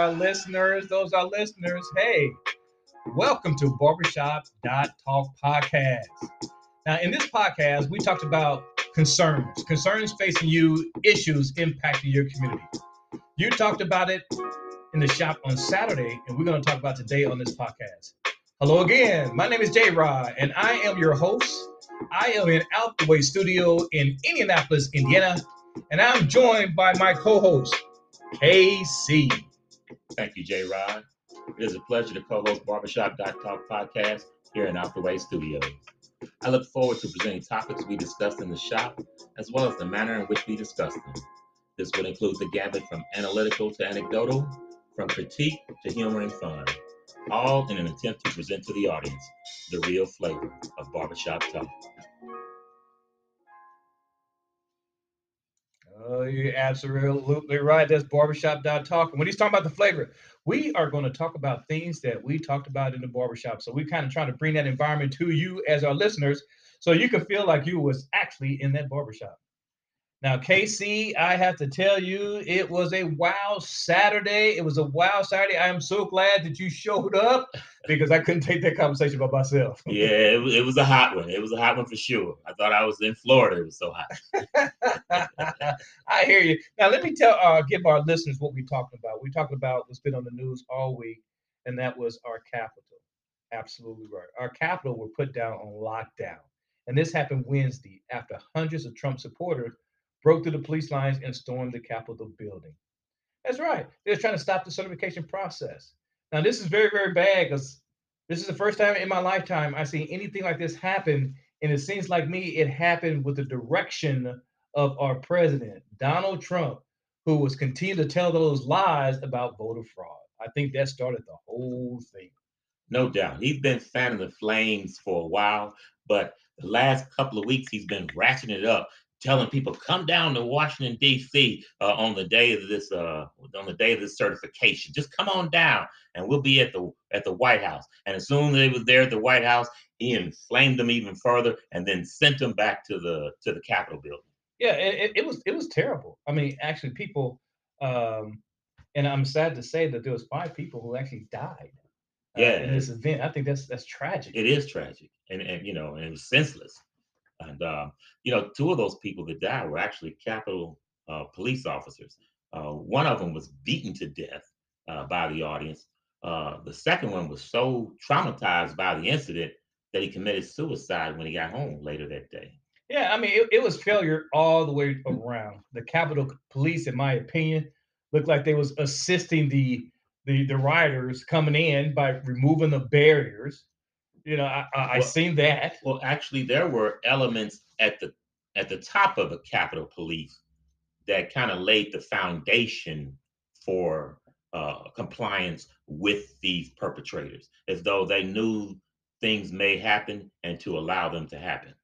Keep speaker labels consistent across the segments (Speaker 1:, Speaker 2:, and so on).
Speaker 1: our listeners. Those are listeners. Hey, welcome to Barbershop.talk podcast. Now, in this podcast, we talked about concerns, concerns facing you, issues impacting your community. You talked about it in the shop on Saturday, and we're going to talk about today on this podcast. Hello again. My name is J Rod, and I am your host. I am in Out the Way Studio in Indianapolis, Indiana, and I'm joined by my co-host, KC.
Speaker 2: Thank you, J Rod. It is a pleasure to co-host Barbershop.talk podcast here in Out the Way Studios. I look forward to presenting topics we discussed in the shop, as well as the manner in which we discuss them. This would include the gambit from analytical to anecdotal, from critique to humor and fun, all in an attempt to present to the audience the real flavor of barbershop talk.
Speaker 1: Oh, you're absolutely right. That's barbershop talk. And when he's talking about the flavor, we are going to talk about things that we talked about in the barbershop. So we kind of trying to bring that environment to you as our listeners so you can feel like you was actually in that barbershop. Now, KC, I have to tell you, it was a wow Saturday. It was a wow Saturday. I am so glad that you showed up because I couldn't take that conversation by myself.
Speaker 2: yeah, it was, it was a hot one. It was a hot one for sure. I thought I was in Florida. It was so hot.
Speaker 1: I hear you. Now, let me tell, uh, give our listeners what we talked about. We talked about what's been on the news all week, and that was our capital. Absolutely right. Our capital were put down on lockdown. And this happened Wednesday after hundreds of Trump supporters broke through the police lines and stormed the Capitol building. That's right. They're trying to stop the certification process. Now, this is very, very bad because this is the first time in my lifetime I've seen anything like this happen. And it seems like me, it happened with the direction of our president, Donald Trump, who was continuing to tell those lies about voter fraud. I think that started the whole thing.
Speaker 2: No doubt. He's been fanning the flames for a while, but the last couple of weeks he's been ratcheting it up telling people come down to Washington D.C. Uh, on the day of this uh, on the day of this certification. Just come on down, and we'll be at the at the White House. And as soon as they was there at the White House, he inflamed them even further, and then sent them back to the to the Capitol building.
Speaker 1: Yeah, it, it was it was terrible. I mean, actually, people, um, and I'm sad to say that there was five people who actually died. Uh,
Speaker 2: yeah,
Speaker 1: in this event, I think that's that's tragic.
Speaker 2: It is tragic, and and you know, and senseless. And, uh, you know, two of those people that died were actually Capitol uh, police officers. Uh, one of them was beaten to death uh, by the audience. Uh, the second one was so traumatized by the incident that he committed suicide when he got home later that day.
Speaker 1: Yeah, I mean, it, it was failure all the way around. The Capitol Police, in my opinion, looked like they was assisting the the, the rioters coming in by removing the barriers you know, I, I, well, seen that.
Speaker 2: Well, actually, there were elements at the at the top of the Capitol Police that kind of laid the foundation for uh, compliance with these perpetrators, as though they knew things may happen and to allow them to happen.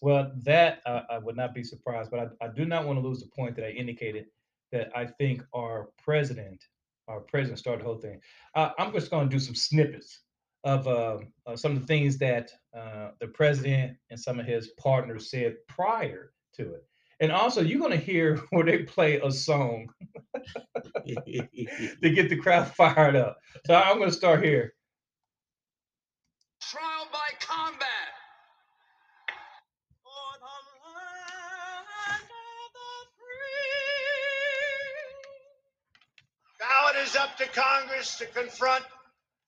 Speaker 1: Well, that uh, I would not be surprised, but I, I do not want to lose the point that I indicated that I think our president, our president started the whole thing. Uh, I'm just going to do some snippets of uh, uh, some of the things that uh, the president and some of his partners said prior to it. And also, you're going to hear where they play a song to get the crowd fired up. So I'm going to start here.
Speaker 3: Trial by combat. Now it is up to Congress to confront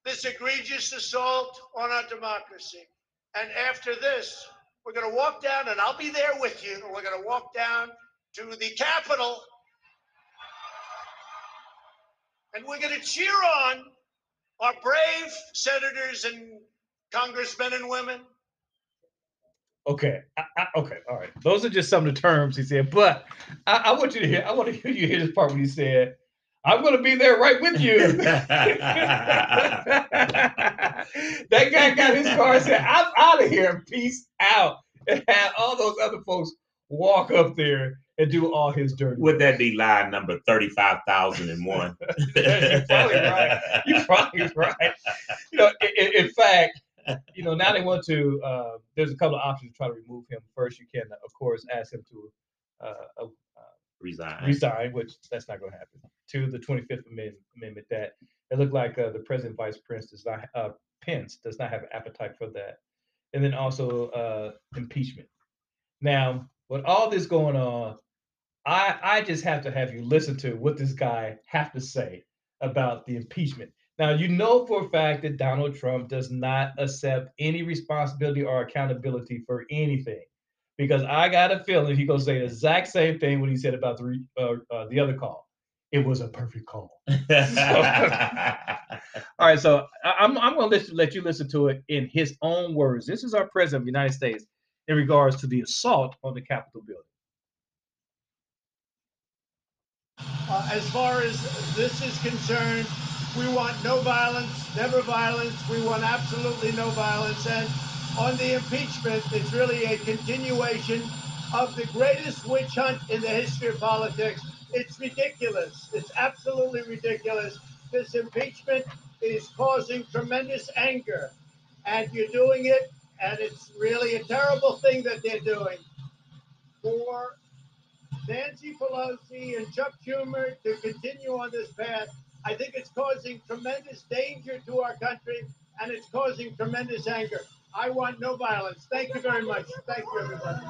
Speaker 3: this egregious assault on our democracy. And after this, we're going to walk down, and I'll be there with you. We're going to walk down to the Capitol, and we're going to cheer on our brave senators and congressmen and women.
Speaker 1: Okay, I, I, okay, all right. Those are just some of the terms he said, but I, I want you to hear. I want to hear you hear this part when he said, I'm going to be there right with you. that guy got his car and said, I'm out of here. Peace out. And had all those other folks walk up there and do all his dirty.
Speaker 2: Would that be line number 35,001?
Speaker 1: You're probably right. You're probably right. You know, in, in fact, you know, now they want to, uh, there's a couple of options to try to remove him. First, you can, of course, ask him to uh,
Speaker 2: resign.
Speaker 1: Resign, which that's not going to happen. to the 25th Amendment, that it looked like uh, the president vice prince does not uh, Pence does not have an appetite for that, and then also uh, impeachment. Now, with all this going on, I I just have to have you listen to what this guy have to say about the impeachment. Now, you know for a fact that Donald Trump does not accept any responsibility or accountability for anything because I got a feeling he's gonna say the exact same thing when he said about the re, uh, uh, the other call. It was a perfect call. All right, so I, I'm I'm gonna let you, let you listen to it in his own words. This is our president of the United States in regards to the assault on the Capitol building.
Speaker 3: Uh, as far as this is concerned, we want no violence, never violence. We want absolutely no violence. And on the impeachment, it's really a continuation of the greatest witch hunt in the history of politics. It's ridiculous. It's absolutely ridiculous. This impeachment is causing tremendous anger, and you're doing it, and it's really a terrible thing that they're doing. For Nancy Pelosi and Chuck Schumer to continue on this path, I think it's causing tremendous danger to our country, and it's causing tremendous anger. I want no violence. Thank you very much. Thank you, everybody.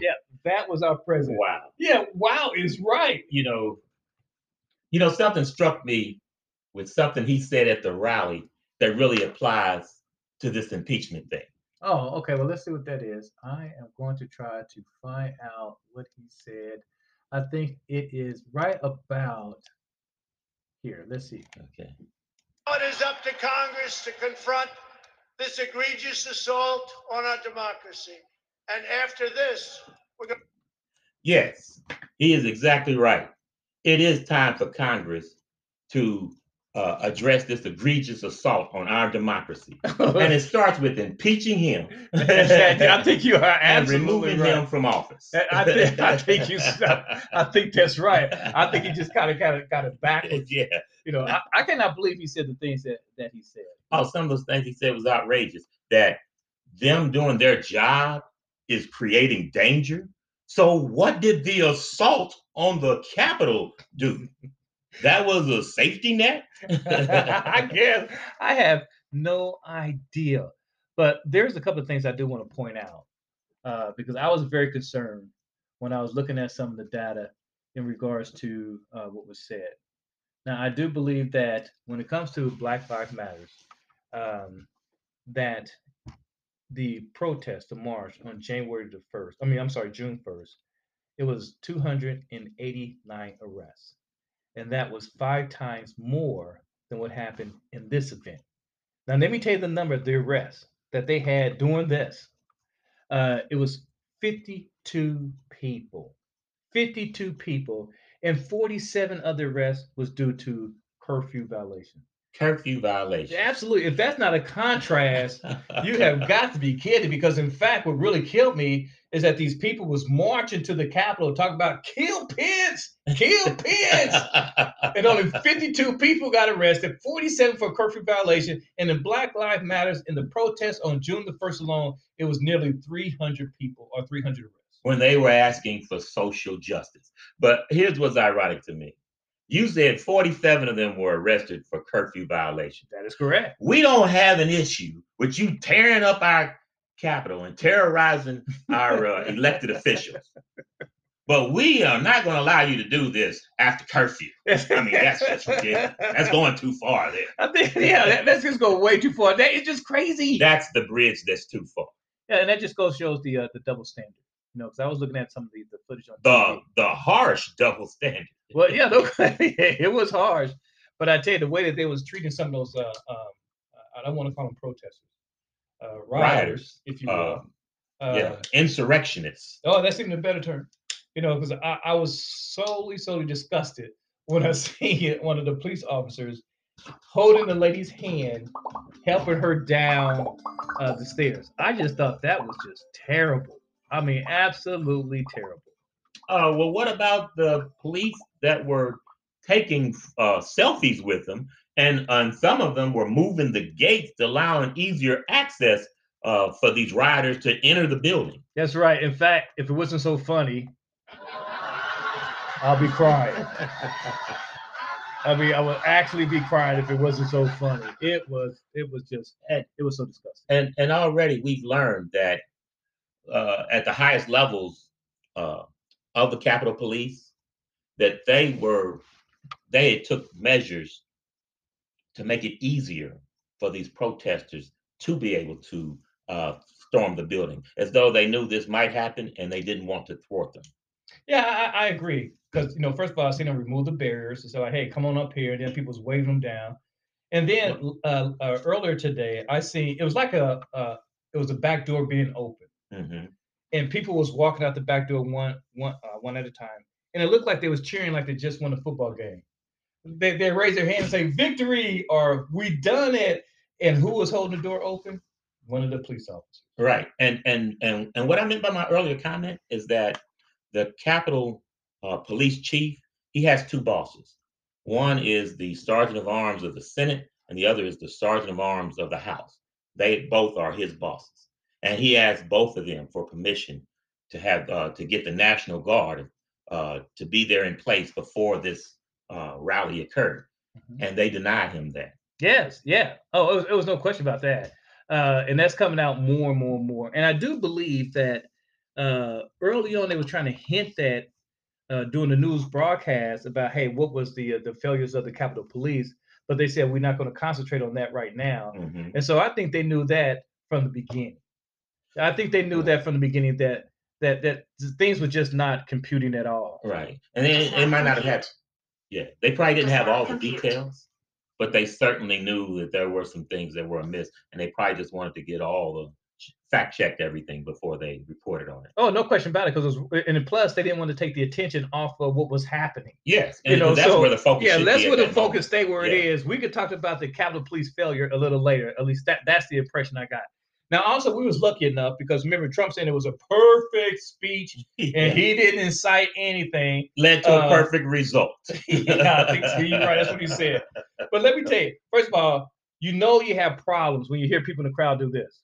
Speaker 1: Yeah, that was our president.
Speaker 2: wow.
Speaker 1: Yeah, wow is right.
Speaker 2: You know, you know, something struck me with something he said at the rally that really applies to this impeachment thing.
Speaker 1: Oh, okay. Well, let's see what that is. I am going to try to find out what he said. I think it is right about here. Let's see.
Speaker 2: Okay.
Speaker 3: It is up to Congress to confront this egregious assault on our democracy. And after this, we're going
Speaker 2: Yes, he is exactly right. It is time for Congress to uh, address this egregious assault on our democracy. and it starts with impeaching him
Speaker 1: I think you are
Speaker 2: and removing
Speaker 1: right.
Speaker 2: him from office.
Speaker 1: I think I think you. I think that's right. I think he just kind of kind of got it backwards.
Speaker 2: yeah.
Speaker 1: You know, I, I cannot believe he said the things that that he said.
Speaker 2: Oh, some of those things he said was outrageous. That them doing their job is creating danger. So what did the assault on the Capitol do? That was a safety net.
Speaker 1: I guess I have no idea. But there's a couple of things I do want to point out uh, because I was very concerned when I was looking at some of the data in regards to uh, what was said. Now, I do believe that when it comes to Black Lives Matters, um, that the protest, the march on January the 1st, I mean, I'm sorry, June 1st, it was 289 arrests. And that was five times more than what happened in this event. Now, let me tell you the number of the arrests that they had during this. Uh, it was 52 people. 52 people. And 47 other arrests was due to curfew violation.
Speaker 2: Curfew violation.
Speaker 1: Absolutely. If that's not a contrast, you have got to be kidding because in fact what really killed me is that these people was marching to the capitol talking about kill Pence, kill Pence. and only 52 people got arrested 47 for curfew violation and in black lives matters in the protest on june the 1st alone it was nearly 300 people or 300 arrests
Speaker 2: when they were asking for social justice. But here's what's ironic to me. You said 47 of them were arrested for curfew violation.
Speaker 1: that is correct
Speaker 2: We don't have an issue with you tearing up our Capitol and terrorizing our uh, elected officials. But we are not going to allow you to do this after curfew. I mean, that's just ridiculous. That's going too far there.
Speaker 1: I think, yeah, that, that's just going way too far. That is just crazy.
Speaker 2: That's the bridge that's too far.
Speaker 1: yeah, and that just goes shows the uh, the double standard. You know, because I was looking at some of the, the footage on
Speaker 2: The
Speaker 1: TV.
Speaker 2: the harsh double standard.
Speaker 1: Well, yeah, no, it was harsh, but I tell you the way that they was treating some of those, uh, um, I don't want to call them protesters, uh, rioters,
Speaker 2: Rioters,
Speaker 1: if you will. Uh,
Speaker 2: yeah, insurrectionists.
Speaker 1: Oh, that's even a better term. You know, because I, I was solely, solely disgusted when I seen one of the police officers holding the lady's hand, helping her down uh, the stairs. I just thought that was just terrible. I mean, absolutely terrible.
Speaker 2: Uh, well, what about the police that were taking uh, selfies with them, and and some of them were moving the gates to allow an easier access uh, for these riders to enter the building.
Speaker 1: That's right. In fact, if it wasn't so funny, I'll be crying. I mean, I would actually be crying if it wasn't so funny. It was, it was just,
Speaker 2: And-
Speaker 1: it was so disgusting.
Speaker 2: and and already we've learned that uh, at the highest levels uh, of the Capitol Police, that they were they had took measures to make it easier for these protesters to be able to uh, storm the building, as though they knew this might happen and they didn't want to thwart them.
Speaker 1: Yeah, I, I agree. Because you know, first of all, I seen them remove the barriers and say, like, "Hey, come on up here." And then people was waving them down. And then uh, uh, earlier today, I see it was like a uh, it was a back door being open,
Speaker 2: hmm
Speaker 1: and people was walking out the back door one one uh, one at a time, and it looked like they was cheering like they just won a football game. They they raise their hand and say "Victory!" or "We done it!" And who was holding the door open? One of the police officers.
Speaker 2: Right, and and and and what I meant by my earlier comment is that the Capitol uh, Police Chief he has two bosses. One is the Sergeant of Arms of the Senate, and the other is the Sergeant of Arms of the House. They both are his bosses, and he asked both of them for permission to have uh, to get the National Guard uh, to be there in place before this uh, rally occurred, and they denied him that.
Speaker 1: Yes, yeah. Oh, it was, it was no question about that. Uh, and that's coming out more and more and more. And I do believe that uh, early on they were trying to hint that uh, during the news broadcast about, hey, what was the uh, the failures of the Capitol Police? But they said we're not going to concentrate on that right now.
Speaker 2: Mhm.
Speaker 1: And so I think they knew that from the beginning. I think they knew that from the beginning that that that things were just not computing at all.
Speaker 2: Right. And then it might not have had, yeah, they probably didn't have
Speaker 4: not
Speaker 2: all the details, but they certainly knew that there were some things that were amiss, and they probably just wanted to get all the fact checked everything before they reported on it.
Speaker 1: Oh, no question about it. Because and plus they didn't want to take the attention off of what was happening.
Speaker 2: Yes,
Speaker 1: You
Speaker 2: and
Speaker 1: know,
Speaker 2: that's
Speaker 1: so,
Speaker 2: where the focus.
Speaker 1: Yeah, that's
Speaker 2: be
Speaker 1: where the
Speaker 2: that
Speaker 1: focus
Speaker 2: moment.
Speaker 1: stay where it
Speaker 2: Yeah.
Speaker 1: is. We could talk about the Capitol Police failure a little later. At least that that's the impression I got. Now, also, we was lucky enough because remember Trump saying it was a perfect speech
Speaker 2: Yeah.
Speaker 1: and he didn't incite anything.
Speaker 2: led to
Speaker 1: uh,
Speaker 2: a perfect result.
Speaker 1: yeah, I think so. You're right. That's what he said. But let me tell you, first of all, you know you have problems when you hear people in the crowd do this.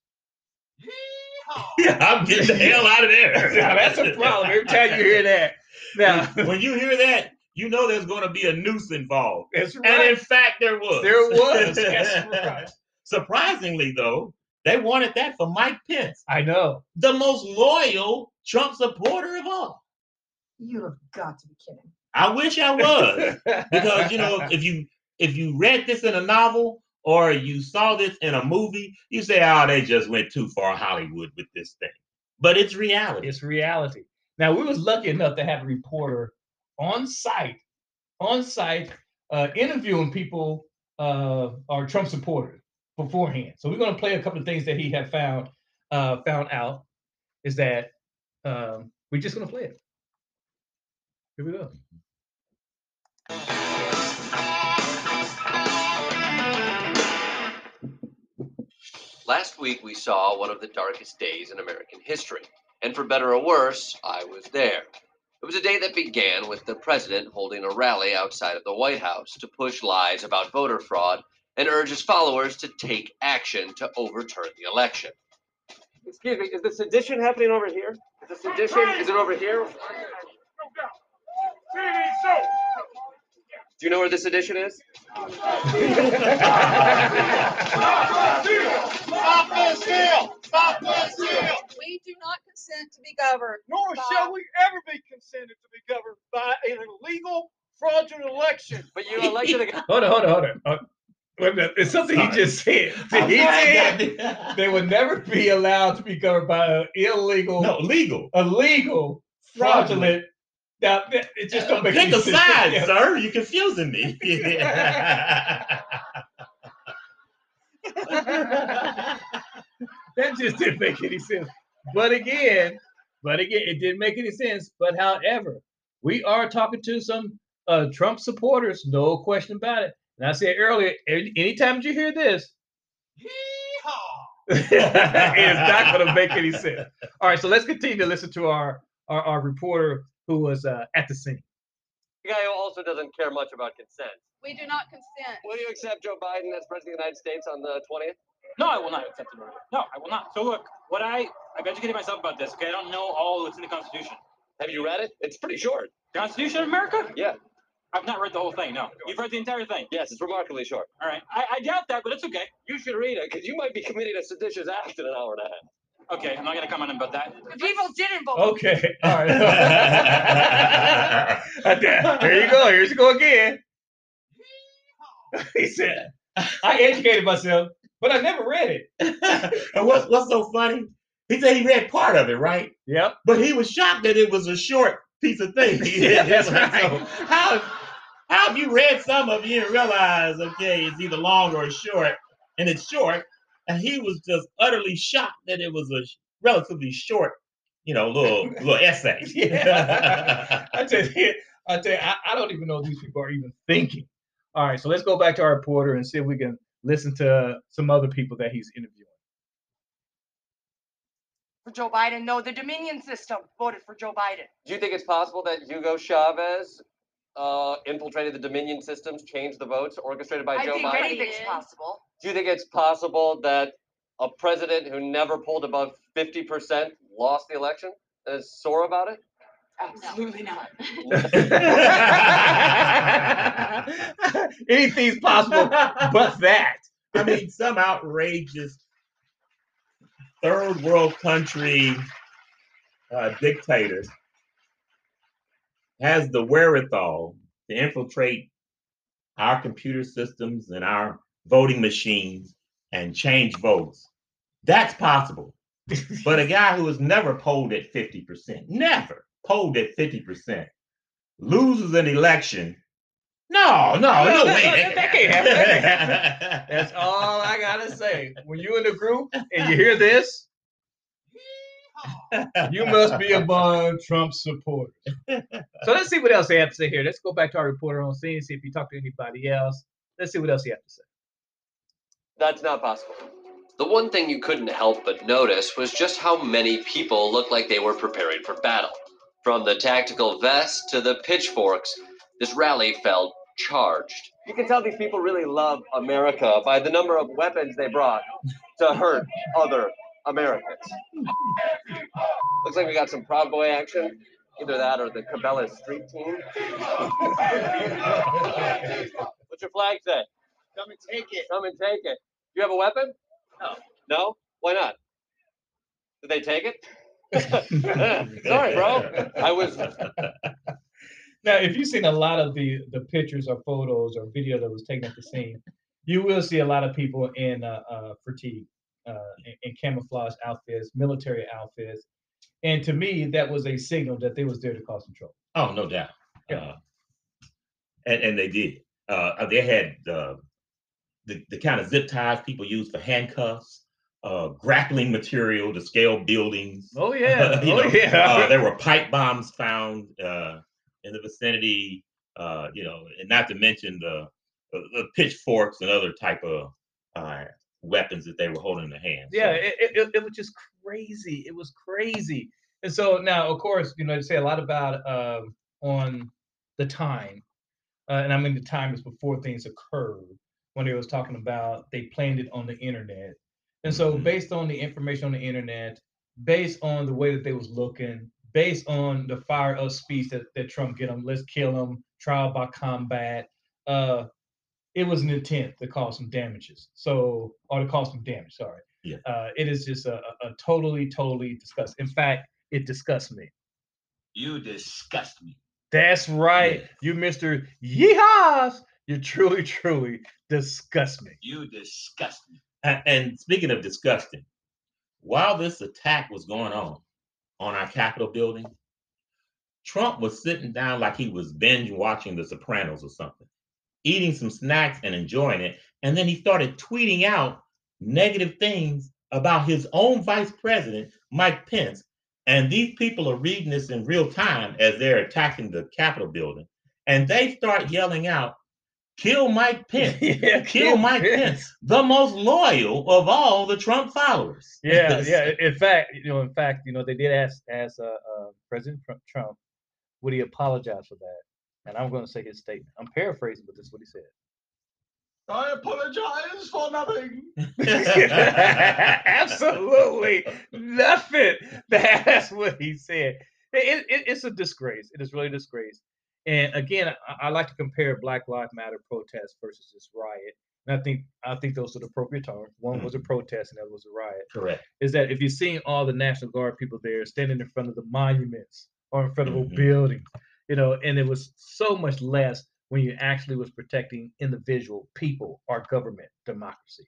Speaker 2: yeah, I'm getting the hell out of there.
Speaker 1: Now, that's a problem. Every time you hear that. Now,
Speaker 2: when, you hear that, you know there's going to be a noose involved,
Speaker 1: that's
Speaker 2: and in fact, there was.
Speaker 1: There was. That's right.
Speaker 2: Surprisingly, though, they wanted that for Mike Pence,
Speaker 1: I know.
Speaker 2: the most loyal Trump supporter of all.
Speaker 4: You have got to be kidding.
Speaker 2: I wish I was, because you know, if you if you read this in a novel or you saw this in a movie, you say, "Oh, they just went too far Hollywood with this thing." But it's reality.
Speaker 1: It's reality. Now we was lucky enough to have a reporter on site, on site, uh, interviewing people, uh, our Trump supporters beforehand. So we're going to play a couple of things that he had found, uh, found out. Is that um, we're just going to play it. Here we go.
Speaker 5: Last week, we saw one of the darkest days in American history. And for better or worse, I was there. It was a day that began with the president holding a rally outside of the White House to push lies about voter fraud and urges followers to take action to overturn the election.
Speaker 6: Excuse me, is the sedition happening over here? Is the sedition, is it over here?
Speaker 5: Do you know where the sedition is?
Speaker 3: Stop this deal! Stop this deal!
Speaker 7: We do not consent to be governed.
Speaker 3: Nor shall we ever be consented to be governed by an illegal, fraudulent election.
Speaker 6: But you elected a guy.
Speaker 1: hold on, hold on, hold on. Uh, Wait a minute. It's something he just said. He said they would never be allowed to be governed by an illegal,
Speaker 2: no legal.
Speaker 1: illegal, fraudulent. Now, that- it just don't make
Speaker 2: Pick
Speaker 1: any
Speaker 2: a
Speaker 1: sense.
Speaker 2: side,
Speaker 1: Yeah.
Speaker 2: sir. You're confusing me.
Speaker 1: That just didn't make any sense. But again, but again, it didn't make any sense. But however, we are talking to some uh, Trump supporters, no question about it. And I said earlier, any- anytime you hear this, it's not going to make any sense. All right, so let's continue to listen to our our, our reporter who was uh, at the scene.
Speaker 6: The guy who also doesn't care much about consent.
Speaker 7: We do not consent.
Speaker 6: Will you accept Joe Biden as president of the United States on the 20th?
Speaker 8: No, I will not accept it. No, I will not. So look, what I I've educated myself about this. Okay, I don't know all that's in the Constitution.
Speaker 5: Have you read it? It's pretty short.
Speaker 8: Constitution of America?
Speaker 5: Yeah.
Speaker 8: I've not read the whole thing. No, you've read the entire thing.
Speaker 5: Yes, it's remarkably short.
Speaker 8: All right, I, I doubt that, but it's okay.
Speaker 5: You should read it because you might be committing a seditious act in an hour and a half.
Speaker 8: Okay, I'm not gonna comment about that.
Speaker 9: The people didn't vote.
Speaker 1: Okay. All right. Here you go. Here you go again. he said, I educated myself, but I never read it.
Speaker 2: and what's what's so funny? He said he read part of it, right?
Speaker 1: Yep.
Speaker 2: But he was shocked that it was a short piece of thing.
Speaker 1: Yeah, that's right.
Speaker 2: So how how have you read some of it and realize okay, it's either long or short, and it's short, and he was just utterly shocked that it was a relatively short, you know, little little essay.
Speaker 1: Yeah. I tell you, I tell you, I, I don't even know if these people are even thinking. All right, so let's go back to our reporter and see if we can listen to some other people that he's interviewing.
Speaker 9: For Joe Biden, no, the Dominion system voted for Joe Biden.
Speaker 5: Do you think it's possible that Hugo Chavez uh, infiltrated the Dominion systems, changed the votes, orchestrated by
Speaker 9: I
Speaker 5: Joe
Speaker 9: think
Speaker 5: Biden?
Speaker 9: anything's possible.
Speaker 5: Do you think it's possible that a president who never pulled above 50% lost the election and is sore about it?
Speaker 9: Absolutely not.
Speaker 1: Anything's possible but that.
Speaker 2: I mean, some outrageous third world country uh, dictator has the wherewithal to infiltrate our computer systems and our voting machines and change votes. That's possible. but a guy who has never polled at 50%, never polled at 50%, loses an election. No, no, no,
Speaker 1: No,
Speaker 2: way.
Speaker 1: that- that can't happen. That can't happen. That's all I gotta say. When you in the group and you hear this, you must be among Trump supporters. So let's see what else they have to say here. Let's go back to our reporter on scene, see if he talked to anybody else. Let's see what else he has to say.
Speaker 5: That's not possible. The one thing you couldn't help but notice was just how many people looked like they were preparing for battle. From the tactical vests to the pitchforks, this rally felt charged. You can tell these people really love America by the number of weapons they brought to hurt other Americans. Looks like we got some Proud Boy action. Either that or the Cabela's street team. What's your flag say?
Speaker 3: Come and take it.
Speaker 5: Come and take it. You have a weapon?
Speaker 3: No.
Speaker 5: No? Why not? Did they take it? Sorry, bro. I was.
Speaker 1: Now, if you've seen a lot of the the pictures or photos or video that was taken at the scene, you will see a lot of people in uh, uh, fatigue, in, in camouflage outfits, military outfits, and to me, that was a signal that they was there to cause some trouble.
Speaker 2: Oh, no doubt.
Speaker 1: Yeah.
Speaker 2: Uh, and and they did. Uh, they had uh, the the kind of zip ties people use for handcuffs, uh, grappling material to scale buildings.
Speaker 1: Oh yeah, oh
Speaker 2: know,
Speaker 1: yeah.
Speaker 2: uh, there were pipe bombs found uh, in the vicinity. Uh, you know, and not to mention the, the, the pitchforks and other type of uh, weapons that they were holding in their hands.
Speaker 1: yeah,
Speaker 2: So,
Speaker 1: it, it, it- was just crazy. It was crazy. And so now, of course, you know, they say a lot about um, on the time, uh, and I mean the time is before things occurred when they was talking about they planned it on the internet. And so,
Speaker 2: Mhm.
Speaker 1: based on the information on the internet, based on the way that they was looking, based on the fire of speech that, that Trump get them, let's kill them, trial by combat, uh, it was an intent to cause some damages. So, or to cause some damage. Sorry.
Speaker 2: Yeah.
Speaker 1: Uh, it is just a, a a totally, totally disgust. In fact, it disgusts me.
Speaker 8: You disgust me.
Speaker 1: That's right.
Speaker 2: Yes.
Speaker 1: You, Mister Yeehaws. You truly, truly disgust me.
Speaker 8: You disgust me.
Speaker 2: And, and speaking of disgusting, while this attack was going on on our Capitol building, Trump was sitting down like he was binge watching The Sopranos or something, eating some snacks and enjoying it. And then he started tweeting out negative things about his own vice president, Mike Pence. And these people are reading this in real time as they're attacking the Capitol building. And they start yelling out, kill Mike Pence
Speaker 1: yeah,
Speaker 2: kill Mike Pence, the most loyal of all the Trump followers.
Speaker 1: Yeah, yeah. In fact, you know, in fact, you know, they did ask ask uh, uh, President Trump would he apologize for that, and I'm going to say his statement. I'm paraphrasing, but this is what he said.
Speaker 8: I apologize for nothing.
Speaker 1: Absolutely nothing. That's what he said. it, it, it's a disgrace. It is really a disgrace. And again, I, I like to compare Black Lives Matter protest versus this riot. And I think I think those are the appropriate terms. One was a protest, and the other was a riot.
Speaker 2: Correct.
Speaker 1: Is that if you're seeing all the National Guard people there standing in front of the monuments or in front of
Speaker 2: Mhm.
Speaker 1: a building, you know, and it was so much less when you actually was protecting individual people, our government, democracy.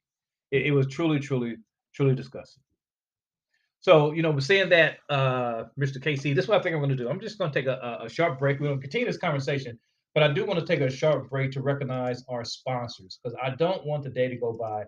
Speaker 1: It, it was truly, truly, truly disgusting. So, you know, but saying that, uh, Mr. KC, this is what I think I'm going to do. I'm just going to take a, a, sharp break. We're going to continue this conversation, but I do want to take a sharp break to recognize our sponsors because I don't want the day to go by,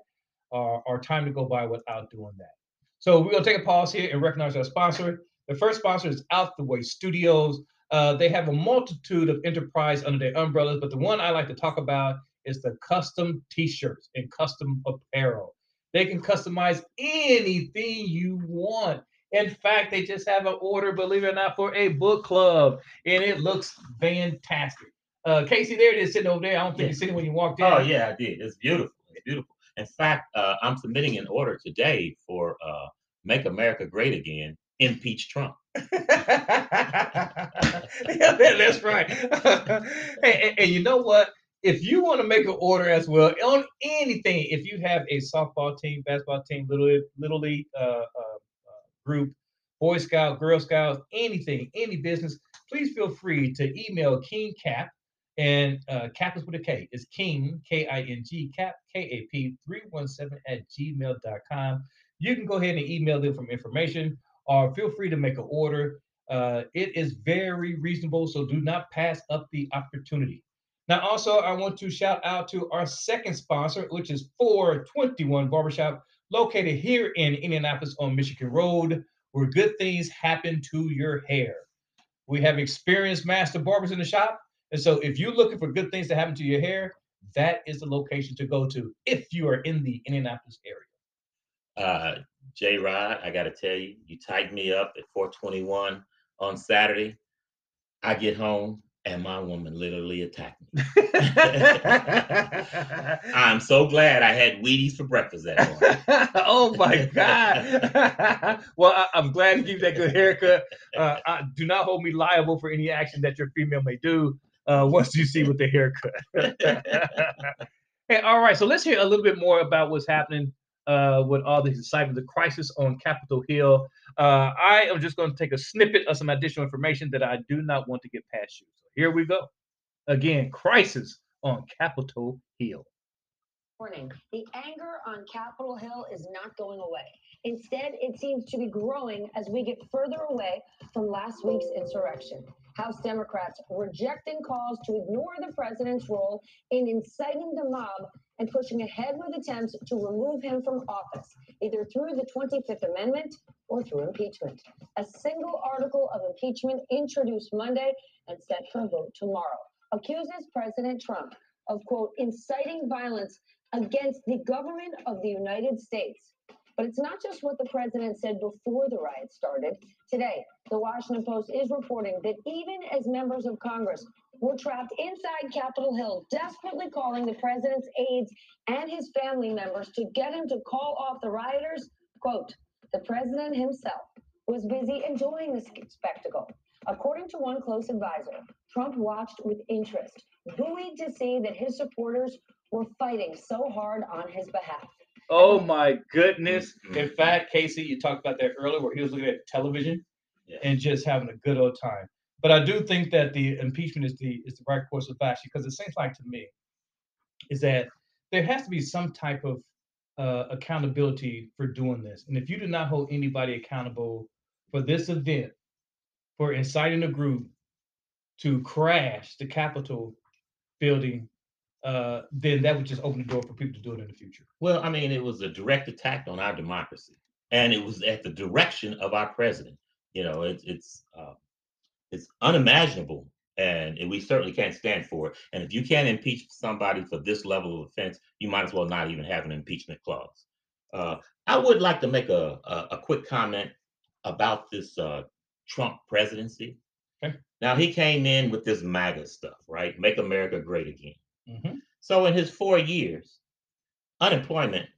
Speaker 1: our time to go by without doing that. So we're going to take a pause here and recognize our sponsor. The first sponsor is Out the Way Studios. Uh, they have a multitude of enterprise under their umbrellas, but the one I like to talk about is the custom t-shirts and custom apparel. They can customize anything you want. In fact, they just have an order, believe it or not, for a book club, and it looks fantastic. Uh, Casey, there it is sitting over there. I don't think
Speaker 2: Yeah.
Speaker 1: you seen it when you walked in.
Speaker 2: Oh yeah, I did. It's beautiful. It's beautiful. In fact, uh, I'm submitting an order today for uh, "Make America Great Again." Impeach Trump.
Speaker 1: yeah, that- that's right. and, and- and you know what? If you want to make an order as well on anything, if you have a softball team, basketball team, little little league uh, uh, uh, group, Boy Scout, Girl Scout, anything, any business, please feel free to email King Cap. And uh, Cap is with a K. It's King, K I N G, Cap, K A P 317 at gmail.com. You can go ahead and email them from information or feel free to make an order. Uh, it is very reasonable, so do not pass up the opportunity. Now, also, I want to shout out to our second sponsor, which is 421 Barbershop, located here in Indianapolis on Michigan Road, where good things happen to your hair. We have experienced master barbers in the shop. And so, if you're looking for good things to happen to your hair, that is the location to go to if you are in the Indianapolis area.
Speaker 2: Uh, J Rod, I got to tell you, you tightened me up at 421 on Saturday. I get home and my woman literally attacked me. I'm so glad I had Wheaties for breakfast that morning.
Speaker 1: oh my God. well, I, I'm glad to give you that good haircut. Uh, I, do not hold me liable for any action that your female may do uh, once you see with the haircut. hey, all right. So let's hear a little bit more about what's happening uh, with all this excitement, the crisis on Capitol Hill. Uh, I am just going to take a snippet of some additional information that I do not want to get past you. So here we go. Again, crisis on Capitol Hill.
Speaker 10: morning. The anger on Capitol Hill is not going away. Instead, it seems to be growing as we get further away from last week's insurrection. House Democrats rejecting calls to ignore the president's role in inciting the mob and pushing ahead with attempts to remove him from office, either through the 25th Amendment or through impeachment. A single article of impeachment introduced Monday and set for a vote tomorrow accuses President Trump of, quote, inciting violence against the government of the United States. But it's not just what the president said before the riot started. Today, the Washington Post is reporting that even as members of Congress were trapped inside Capitol Hill, desperately calling the president's aides and his family members to get him to call off the rioters, quote, the president himself was busy enjoying the spectacle. According to one close advisor, Trump watched with interest, buoyed to see that his supporters were fighting so hard on his behalf.
Speaker 1: Oh my goodness. In fact, Casey, you talked about that earlier where he was looking at television
Speaker 2: Yeah.
Speaker 1: and just having a good old time. But I do think that the impeachment is the is the right course of action because it seems like to me is that there has to be some type of uh, accountability for doing this. And if you do not hold anybody accountable for this event, for inciting a group to crash the Capitol building, uh, then that would just open the door for people to do it in the future.
Speaker 2: Well, I mean, it was a direct attack on our democracy, and it was at the direction of our president. You know, it's it's uh, it's unimaginable, and, and we certainly can't stand for it. And if you can't impeach somebody for this level of offense, you might as well not even have an impeachment clause. Uh, I would like to make a a, a quick comment about this uh, Trump presidency.
Speaker 1: Okay.
Speaker 2: Now he came in with this MAGA stuff, right? Make America Great Again.
Speaker 1: Mhm.
Speaker 2: So in his four years, unemployment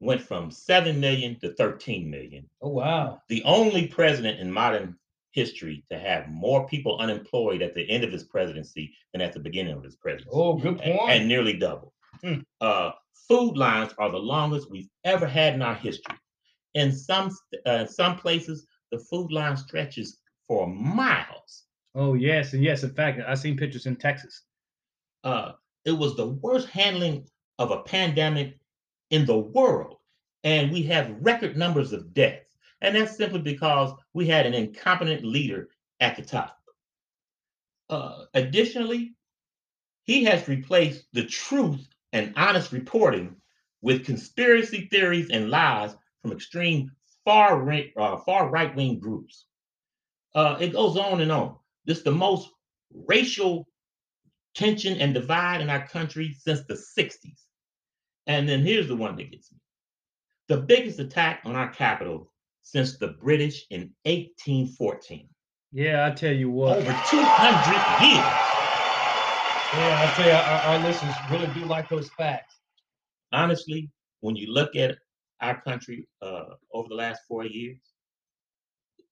Speaker 2: went from 7 million to 13 million.
Speaker 1: Oh wow.
Speaker 2: The only president in modern history to have more people unemployed at the end of his presidency than at the beginning of his presidency.
Speaker 1: Oh, good point.
Speaker 2: And nearly double.
Speaker 1: Hmm.
Speaker 2: Uh, food lines are the longest we've ever had in our history. In some uh, some places, the food line stretches for miles.
Speaker 1: Oh yes, and yes. In fact, I've seen pictures in Texas.
Speaker 2: Uh, it was the worst handling of a pandemic in the world, and we have record numbers of deaths. And that's simply because we had an incompetent leader at the top. Uh, additionally, he has replaced the truth and honest reporting with conspiracy theories and lies from extreme far right, uh, far right wing groups. Uh, it goes on and on. This is the most racial tension and divide in our country since the 60s. And then here's the one that gets me the biggest attack on our capital since the British in 1814.
Speaker 1: Yeah, I tell you what.
Speaker 2: Over 200 years.
Speaker 1: Yeah, I tell you, our, our listeners really do like those facts.
Speaker 2: Honestly, when you look at our country uh, over the last four years,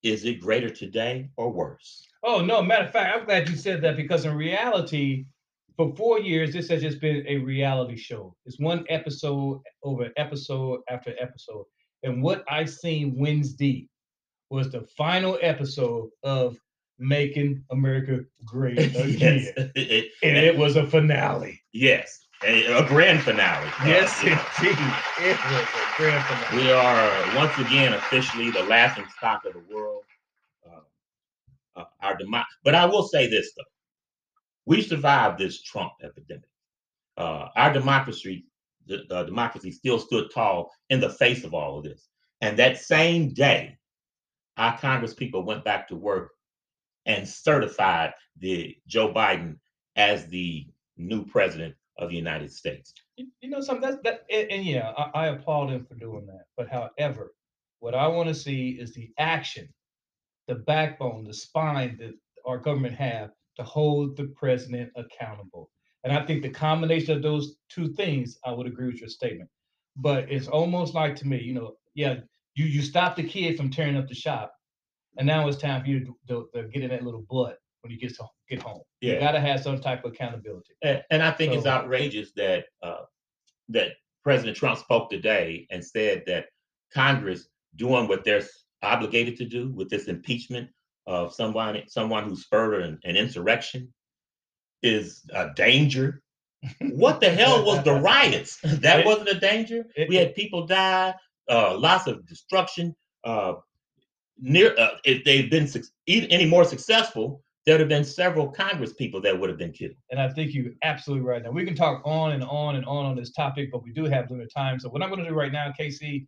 Speaker 2: is it greater today or worse?
Speaker 1: Oh no, matter of fact, I'm glad you said that because in reality, for four years, this has just been a reality show. It's one episode over episode after episode. And what I seen Wednesday was the final episode of Making America Great Again.
Speaker 2: yes. It-
Speaker 1: And it was a finale.
Speaker 2: yes. A, a grand finale. Uh,
Speaker 1: Yes,
Speaker 2: know.
Speaker 1: indeed. It was a grand finale.
Speaker 2: We are once again officially the laughing stock of the world. Uh, uh, our demo- but I will say this though: we survived this Trump epidemic. Uh, our democracy, the, the democracy, still stood tall in the face of all of this. And that same day, our Congress people went back to work and certified the Joe Biden as the new president of the United States.
Speaker 1: You know something that and, and yeah, I, I applaud him for doing that. But however, what I want to see is the action, the backbone, the spine that our government have to hold the president accountable. And I think the combination of those two things, I would agree with your statement. But it's almost like to me, you know, yeah, you you stop the kid from tearing up the shop, and now it's time for you to, to, to get in that little blood when you get to get home. You
Speaker 2: Yeah.
Speaker 1: got to have some type of accountability.
Speaker 2: And, and I think it's outrageous that uh, that President Trump spoke today and said that Congress doing what they're obligated to do with this impeachment of someone someone who spurred an, an insurrection is a danger. What the hell was the riots? That
Speaker 1: It-
Speaker 2: wasn't a danger.
Speaker 1: it-
Speaker 2: we had people die, uh, lots of destruction. Uh, near, uh, if they'd been e- any more successful, there'd have been several Congress people that would have been killed.
Speaker 1: And I think you're absolutely right. Now we can talk on and on and on on this topic, but we do have limited time. So what I'm going to do right now, Casey,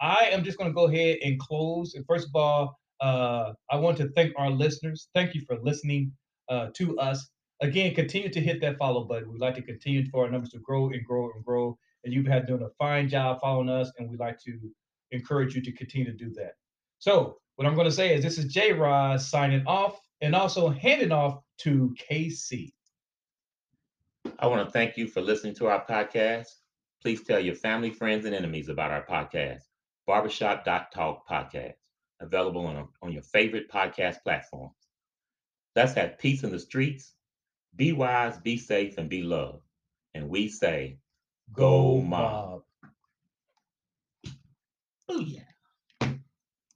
Speaker 1: I am just going to go ahead and close. And first of all, uh, I want to thank our listeners. Thank you for listening uh, to us. Again, continue to hit that follow button. We'd like to continue for our numbers to grow and grow and grow. And you've been doing a fine job following us, and we'd like to encourage you to continue to do that. So what I'm going to say is this is J Rod signing off and also handing off to KC.
Speaker 2: I want to thank you for listening to our podcast. Please tell your family, friends, and enemies about our podcast, Barbershop.talk podcast, available on, on your favorite podcast platforms. Let's have peace in the streets. Be wise, be safe, and be loved. And we say, Go Mob.
Speaker 1: Mob.
Speaker 2: Oh, Booyah.